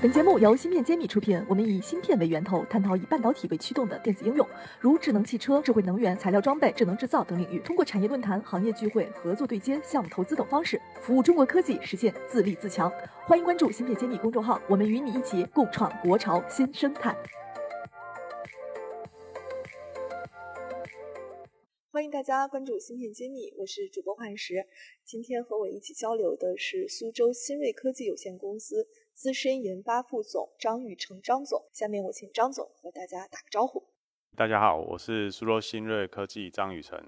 本节目由芯片揭秘出品，我们以芯片为源头，探讨以半导体为驱动的电子应用，如智能汽车、智慧能源、材料装备、智能制造等领域。通过产业论坛、行业聚会、合作对接、项目投资等方式，服务中国科技实现自立自强。欢迎关注芯片揭秘公众号，我们与你一起共创国潮新生态。欢迎大家关注芯片揭秘，我是主播幻石。今天和我一起交流的是苏州新锐科技有限公司。资深研发副总张宇成张总，下面我请张总和大家打个招呼。大家好，我是苏州新锐科技张宇成。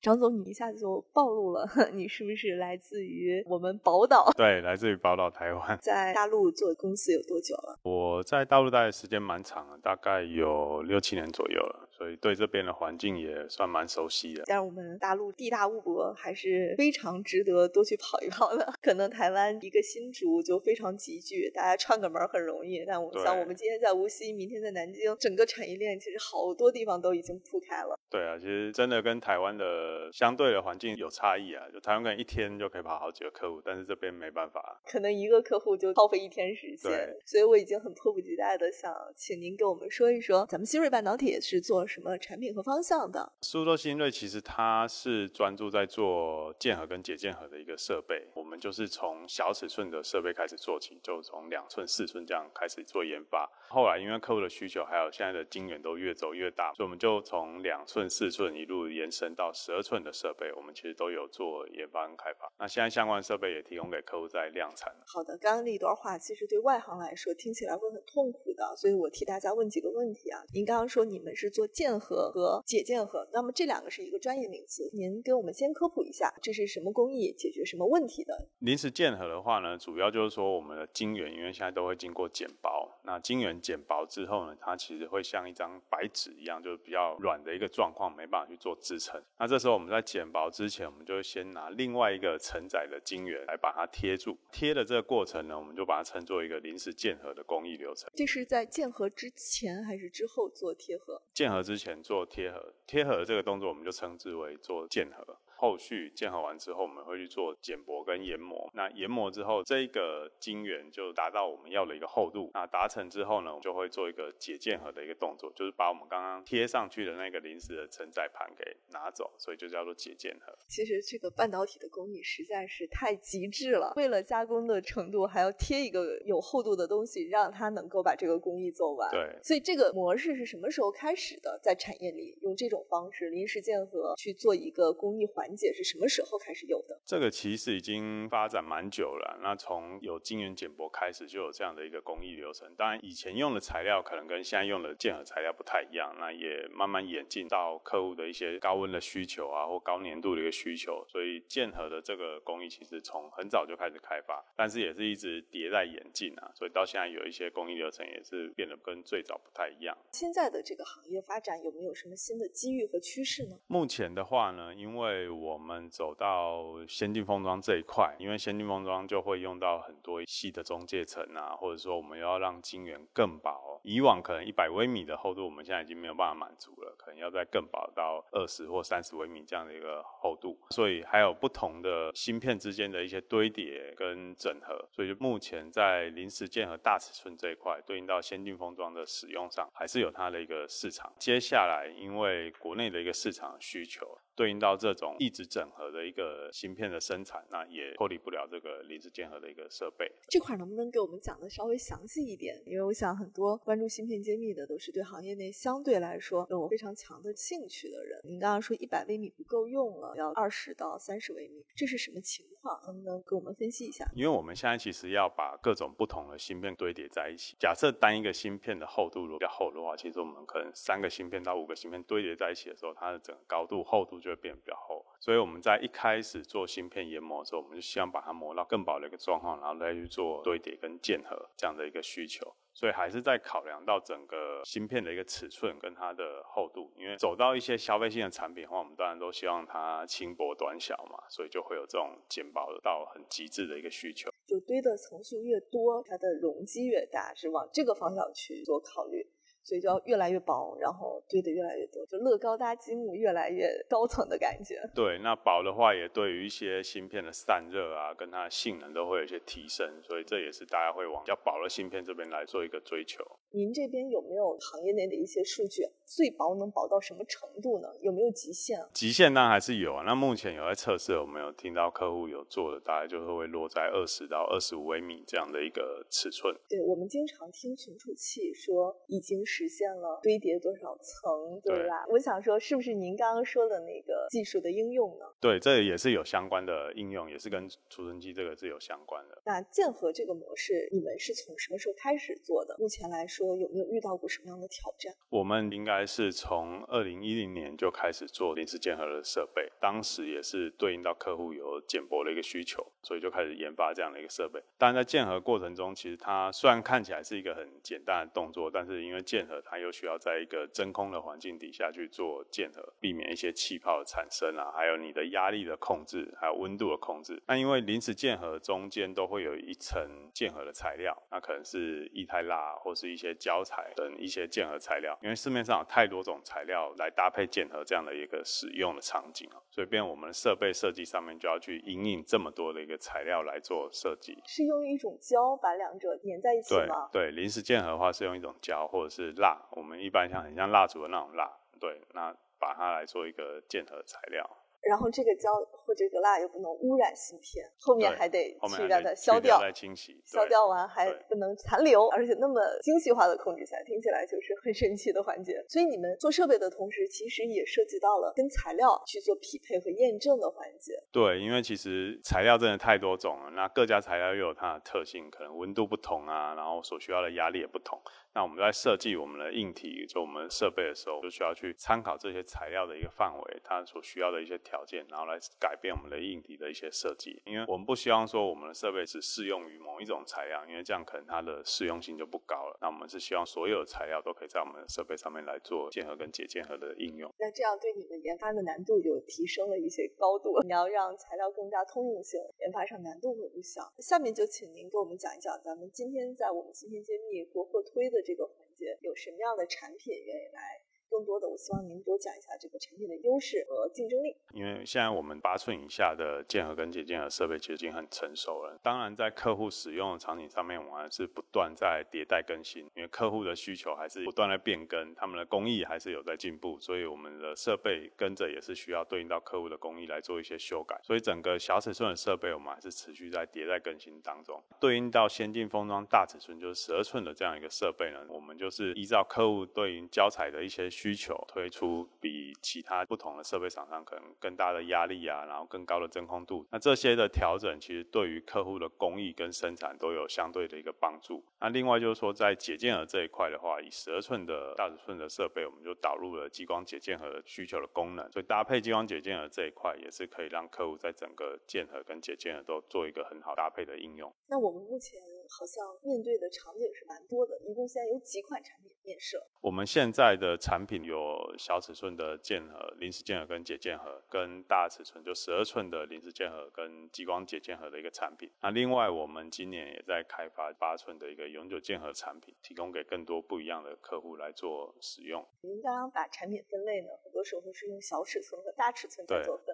张总，你一下子就暴露了，你是不是来自于我们宝岛？对，来自于宝岛台湾。在大陆做公司有多久了？我在大陆待的时间蛮长了，大概有六七年左右了。所以对这边的环境也算蛮熟悉的。但是我们大陆地大物博，还是非常值得多去跑一跑的。可能台湾一个新竹就非常集聚，大家串个门很容易。但我像我们今天在无锡，明天在南京，整个产业链其实好多地方都已经铺开了。对啊，其实真的跟台湾的相对的环境有差异啊。就台湾可能一天就可以跑好几个客户，但是这边没办法，可能一个客户就耗费一天时间。所以我已经很迫不及待的想请您给我们说一说，咱们新锐半导体是做。什么产品和方向的？苏州新锐其实它是专注在做键合跟解键合的一个设备。我们就是从小尺寸的设备开始做起，就从两寸、四寸这样开始做研发。后来因为客户的需求，还有现在的晶圆都越走越大，所以我们就从两寸、四寸一路延伸到十二寸的设备，我们其实都有做研发跟开发。那现在相关设备也提供给客户在量产。好的，刚刚那一段话其实对外行来说听起来会很痛苦的，所以我替大家问几个问题啊。您刚刚说你们是做。键合和解键合，那么这两个是一个专业名词，您给我们先科普一下，这是什么工艺，解决什么问题的？临时键合的话呢，主要就是说我们的晶圆，因为现在都会经过剪薄，那晶圆剪薄之后呢，它其实会像一张白纸一样，就是比较软的一个状况，没办法去做支撑。那这时候我们在剪薄之前，我们就先拿另外一个承载的晶圆来把它贴住，贴的这个过程呢，我们就把它称作一个临时键合的工艺流程。这是在键合之前还是之后做贴合？键合。之前做贴合，贴合这个动作我们就称之为做键合。后续建合完之后，我们会去做剪薄跟研磨。那研磨之后，这个晶圆就达到我们要的一个厚度。那达成之后呢，我们就会做一个解键合的一个动作，就是把我们刚刚贴上去的那个临时的承载盘给拿走，所以就叫做解键合。其实这个半导体的工艺实在是太极致了，为了加工的程度，还要贴一个有厚度的东西，让它能够把这个工艺做完。对，所以这个模式是什么时候开始的？在产业里用这种方式临时建合去做一个工艺环。解是什么时候开始有的？这个其实已经发展蛮久了。那从有晶圆简薄开始，就有这样的一个工艺流程。当然，以前用的材料可能跟现在用的键合材料不太一样。那也慢慢演进到客户的一些高温的需求啊，或高粘度的一个需求。所以键合的这个工艺其实从很早就开始开发，但是也是一直迭代演进啊。所以到现在有一些工艺流程也是变得跟最早不太一样。现在的这个行业发展有没有什么新的机遇和趋势呢？目前的话呢，因为我们走到先进封装这一块，因为先进封装就会用到很多细的中介层啊，或者说我们要让晶圆更薄。以往可能一百微米的厚度，我们现在已经没有办法满足了，可能要再更薄到二十或三十微米这样的一个厚度。所以还有不同的芯片之间的一些堆叠跟整合。所以目前在临时件和大尺寸这一块，对应到先进封装的使用上，还是有它的一个市场。接下来因为国内的一个市场需求。对应到这种一直整合的一个芯片的生产，那也脱离不了这个离子结合的一个设备。这块能不能给我们讲的稍微详细一点？因为我想很多关注芯片揭秘的都是对行业内相对来说有非常强的兴趣的人。您刚刚说一百微米不够用了，要二十到三十微米，这是什么情况？好能不能给我们分析一下？因为我们现在其实要把各种不同的芯片堆叠在一起。假设单一个芯片的厚度如果比较厚的话，其实我们可能三个芯片到五个芯片堆叠在一起的时候，它的整个高度厚度就。会变得比较厚，所以我们在一开始做芯片研磨的时候，我们就希望把它磨到更薄的一个状况，然后再去做堆叠跟键合这样的一个需求。所以还是在考量到整个芯片的一个尺寸跟它的厚度，因为走到一些消费性的产品的话，我们当然都希望它轻薄短小嘛，所以就会有这种减薄到很极致的一个需求。就堆的层数越多，它的容积越大，是往这个方向去做考虑。所以就要越来越薄，然后堆得越来越多，就乐高搭积木越来越高层的感觉。对，那薄的话也对于一些芯片的散热啊，跟它的性能都会有一些提升，所以这也是大家会往比较薄的芯片这边来做一个追求。您这边有没有行业内的一些数据？最薄能薄到什么程度呢？有没有极限？极限当然还是有啊。那目前有在测试，我们有听到客户有做的，大概就是会落在二十到二十五微米这样的一个尺寸。对，我们经常听存储器说已经实现了堆叠多少层，对吧？我想说，是不是您刚刚说的那个技术的应用呢？对，这也是有相关的应用，也是跟储存机这个是有相关的。那剑河这个模式，你们是从什么时候开始做的？目前来说，说有没有遇到过什么样的挑战？我们应该是从二零一零年就开始做临时剑河的设备，当时也是对应到客户有减薄的一个需求，所以就开始研发这样的一个设备。但在剑河过程中，其实它虽然看起来是一个很简单的动作，但是因为剑河它又需要在一个真空的环境底下去做剑河，避免一些气泡的产生啊，还有你的压力的控制，还有温度的控制。那因为临时剑河中间都会有一层剑河的材料，那可能是液态蜡或是一些胶材等一些建合材料。因为市面上有太多种材料来搭配建合这样的一个使用的场景啊，所以变我们的设备设计上面就要去引领这么多的一个材料来做设计。是用一种胶把两者粘在一起吗？对，临时剑河的话是用一种胶或者是蜡，我们一般像很像蜡烛的那种蜡，对，那把它来做一个建合材料。然后这个胶或这个蜡又不能污染芯片，后面还得去让它消掉，清洗，消掉完还不能残留，而且那么精细化的控制下，听起来就是很神奇的环节。所以你们做设备的同时，其实也涉及到了跟材料去做匹配和验证的环节。对，因为其实材料真的太多种了，那各家材料又有它的特性，可能温度不同啊，然后所需要的压力也不同。那我们在设计我们的硬体，就我们设备的时候，就需要去参考这些材料的一个范围，它所需要的一些条件，然后来改变我们的硬体的一些设计。因为我们不希望说我们的设备只适用于某一种材料，因为这样可能它的适用性就不高。那我们是希望所有的材料都可以在我们的设备上面来做键合跟解键合的应用。那这样对你们研发的难度就提升了一些高度。你要让材料更加通用性，研发上难度会不小。下面就请您给我们讲一讲，咱们今天在我们芯片揭秘国货推的这个环节有什么样的产品愿意来？更多的，我希望您多讲一下这个产品的优势和竞争力。因为现在我们八寸以下的键合跟解键合设备其实已经很成熟了。当然，在客户使用的场景上面，我们还是不断在迭代更新，因为客户的需求还是不断在变更，他们的工艺还是有在进步，所以我们的设备跟着也是需要对应到客户的工艺来做一些修改。所以整个小尺寸的设备，我们还是持续在迭代更新当中。对应到先进封装大尺寸，就是十二寸的这样一个设备呢，我们就是依照客户对应胶材的一些。需求推出比其他不同的设备厂商可能更大的压力啊，然后更高的真空度。那这些的调整其实对于客户的工艺跟生产都有相对的一个帮助。那另外就是说，在解键盒这一块的话，以十二寸的大尺寸的设备，我们就导入了激光解键盒需求的功能，所以搭配激光解键盒这一块也是可以让客户在整个键盒跟解键盒都做一个很好搭配的应用。那我们目前。好像面对的场景是蛮多的，一共现在有几款产品面世。我们现在的产品有小尺寸的键盒、临时键盒跟解键盒，跟大尺寸就十二寸的临时键盒跟激光解键盒的一个产品。那另外我们今年也在开发八寸的一个永久键盒产品，提供给更多不一样的客户来做使用。您刚刚把产品分类呢，很多时候是用小尺寸和大尺寸在做分。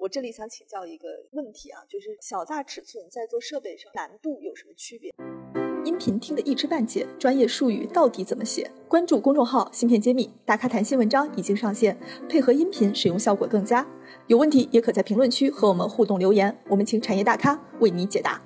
我这里想请教一个问题啊，就是小大尺寸在做设备上难度有什么区别？音频听得一知半解，专业术语到底怎么写？关注公众号“芯片揭秘”，大咖谈新文章已经上线，配合音频使用效果更佳。有问题也可在评论区和我们互动留言，我们请产业大咖为你解答。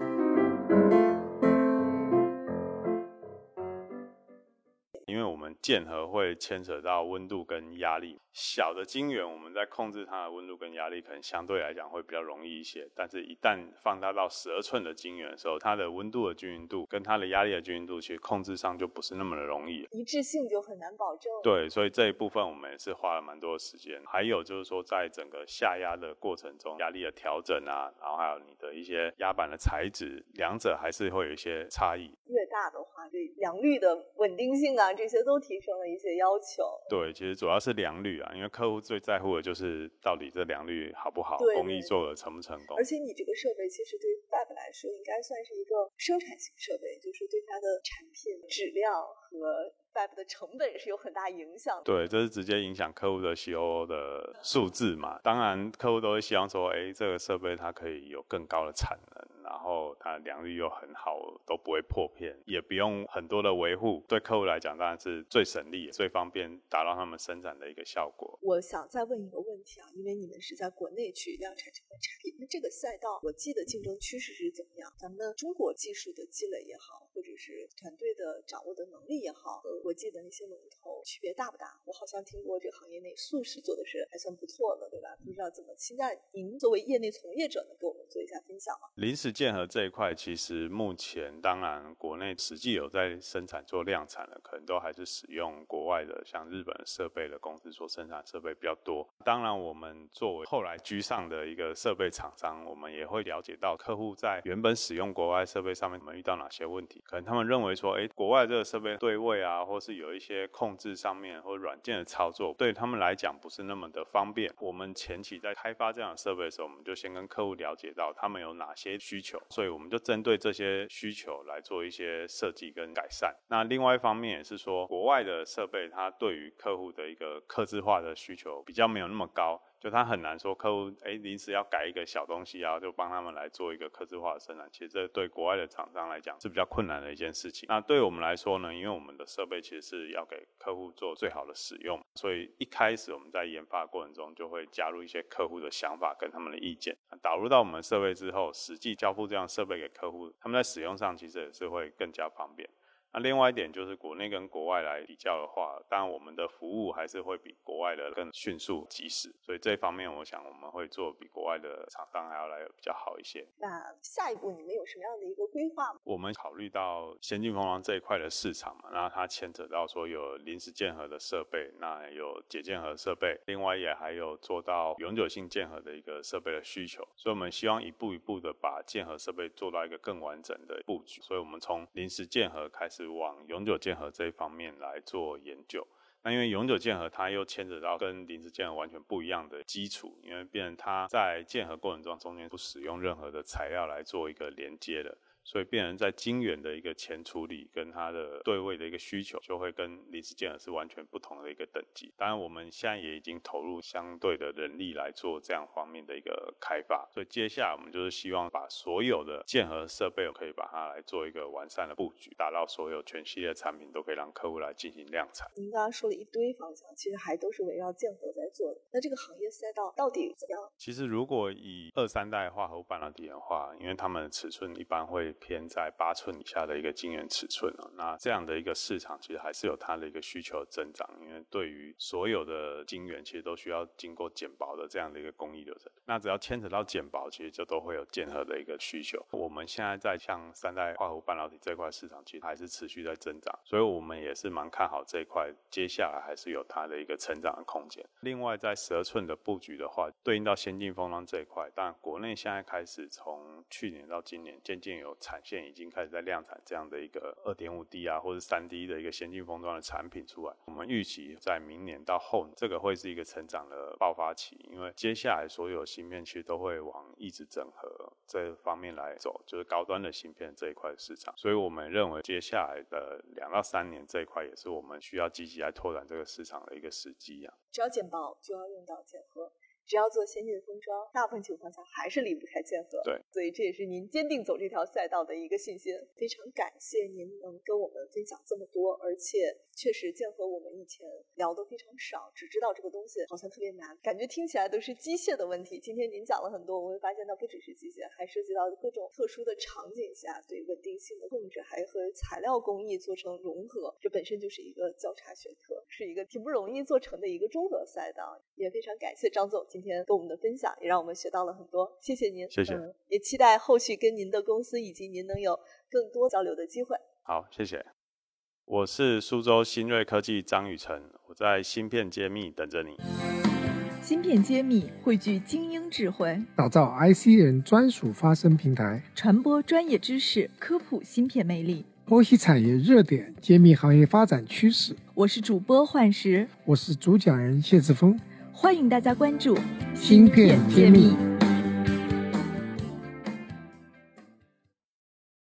键合会牵扯到温度跟压力，小的晶圆我们在控制它的温度跟压力，可能相对来讲会比较容易一些。但是，一旦放大到十二寸的晶圆的时候，它的温度的均匀度跟它的压力的均匀度，其实控制上就不是那么的容易，一致性就很难保证。对，所以这一部分我们也是花了蛮多的时间。还有就是说，在整个下压的过程中，压力的调整啊，然后还有你的一些压板的材质，两者还是会有一些差异。越大的话，对良率的稳定性啊，这些都提。升了一些要求。对，其实主要是良率啊，因为客户最在乎的就是到底这良率好不好，工艺做的成不成功。而且你这个设备其实对 Fab 来说，应该算是一个生产型设备，就是对它的产品质量和 Fab 的成本是有很大影响的。对，这是直接影响客户的 COO 的数字嘛？当然，客户都会希望说，哎，这个设备它可以有更高的产能。然后它良率又很好，都不会破片，也不用很多的维护。对客户来讲，当然是最省力、最方便，达到他们生产的一个效果。我想再问一个问题啊，因为你们是在国内去量产这款产品，那这个赛道，我记得竞争趋势是怎么样？咱们中国技术的积累也好，就是团队的掌握的能力也好，和国际的那些龙头区别大不大？我好像听过这个行业内素食做的是还算不错的，对吧？不知道怎么，现在您作为业内从业者，能给我们做一下分享吗？临时。建和这一块，其实目前当然国内实际有在生产做量产的，可能都还是使用国外的，像日本设备的公司所生产设备比较多。当然，我们作为后来居上的一个设备厂商，我们也会了解到客户在原本使用国外设备上面，我们遇到哪些问题。可能他们认为说，哎，国外这个设备对位啊，或是有一些控制上面或软件的操作，对他们来讲不是那么的方便。我们前期在开发这样的设备的时候，我们就先跟客户了解到他们有哪些需求。所以我们就针对这些需求来做一些设计跟改善。那另外一方面也是说，国外的设备它对于客户的一个客制化的需求比较没有那么高。就他很难说客户哎临时要改一个小东西啊，就帮他们来做一个刻字化的生产。其实这对国外的厂商来讲是比较困难的一件事情。那对我们来说呢，因为我们的设备其实是要给客户做最好的使用，所以一开始我们在研发过程中就会加入一些客户的想法跟他们的意见，导入到我们设备之后，实际交付这样设备给客户，他们在使用上其实也是会更加方便。那另外一点就是国内跟国外来比较的话，当然我们的服务还是会比国外的更迅速及时，所以这方面我想我们会做比国外的厂商还要来比较好一些。那下一步你们有什么样的一个规划吗？我们考虑到先进封装这一块的市场嘛，那它牵扯到说有临时建合的设备，那有解建合设备，另外也还有做到永久性建合的一个设备的需求，所以我们希望一步一步的把建合设备做到一个更完整的布局，所以我们从临时建合开始。往永久建核这一方面来做研究，那因为永久建核它又牵扯到跟临时建核完全不一样的基础，因为变成它在建核过程中中间不使用任何的材料来做一个连接的。所以，病人在晶圆的一个前处理跟他的对位的一个需求，就会跟临时建耳是完全不同的一个等级。当然，我们现在也已经投入相对的人力来做这样方面的一个开发。所以，接下来我们就是希望把所有的建和设备，可以把它来做一个完善的布局，达到所有全系列产品都可以让客户来进行量产。您刚刚说了一堆方向，其实还都是围绕建和在做的。那这个行业赛道到底怎样？其实，如果以二三代化合物半导体的话，因为它们尺寸一般会偏在八寸以下的一个晶圆尺寸哦，那这样的一个市场其实还是有它的一个需求增长，因为对于所有的晶圆其实都需要经过减薄的这样的一个工艺流程，那只要牵扯到减薄，其实就都会有建核的一个需求。我们现在在像三代化合物半导体这块市场，其实还是持续在增长，所以我们也是蛮看好这一块，接下来还是有它的一个成长的空间。另外，在十二寸的布局的话，对应到先进封装这一块，当然国内现在开始从去年到今年渐渐有产线。已经开始在量产这样的一个二点五 D 啊，或者三 D 的一个先进封装的产品出来。我们预期在明年到后，这个会是一个成长的爆发期，因为接下来所有芯片其实都会往一直整合这方面来走，就是高端的芯片这一块市场。所以我们认为接下来的两到三年这一块也是我们需要积极来拓展这个市场的一个时机啊。只要剪薄，就要用到减核。只要做先进封装，大部分情况下还是离不开建核。对，所以这也是您坚定走这条赛道的一个信心。非常感谢您能跟我们分享这么多，而且确实建核我们以前聊的非常少，只知道这个东西好像特别难，感觉听起来都是机械的问题。今天您讲了很多，我会发现它不只是机械，还涉及到各种特殊的场景下对稳定性的控制，还和材料工艺做成融合，这本身就是一个交叉学科，是一个挺不容易做成的一个综合赛道。也非常感谢张总。今天跟我们的分享，也让我们学到了很多，谢谢您。谢谢。也期待后续跟您的公司以及您能有更多交流的机会。好，谢谢。我是苏州新锐科技张雨晨，我在芯片揭秘等着你。芯片揭秘汇聚精英智慧，打造 IC 人专属发声平台，传播专业知识，科普芯片魅力，剖析产业热点，揭秘行业发展趋势。我是主播幻石，我是主讲人谢志峰。欢迎大家关注《芯片揭秘》。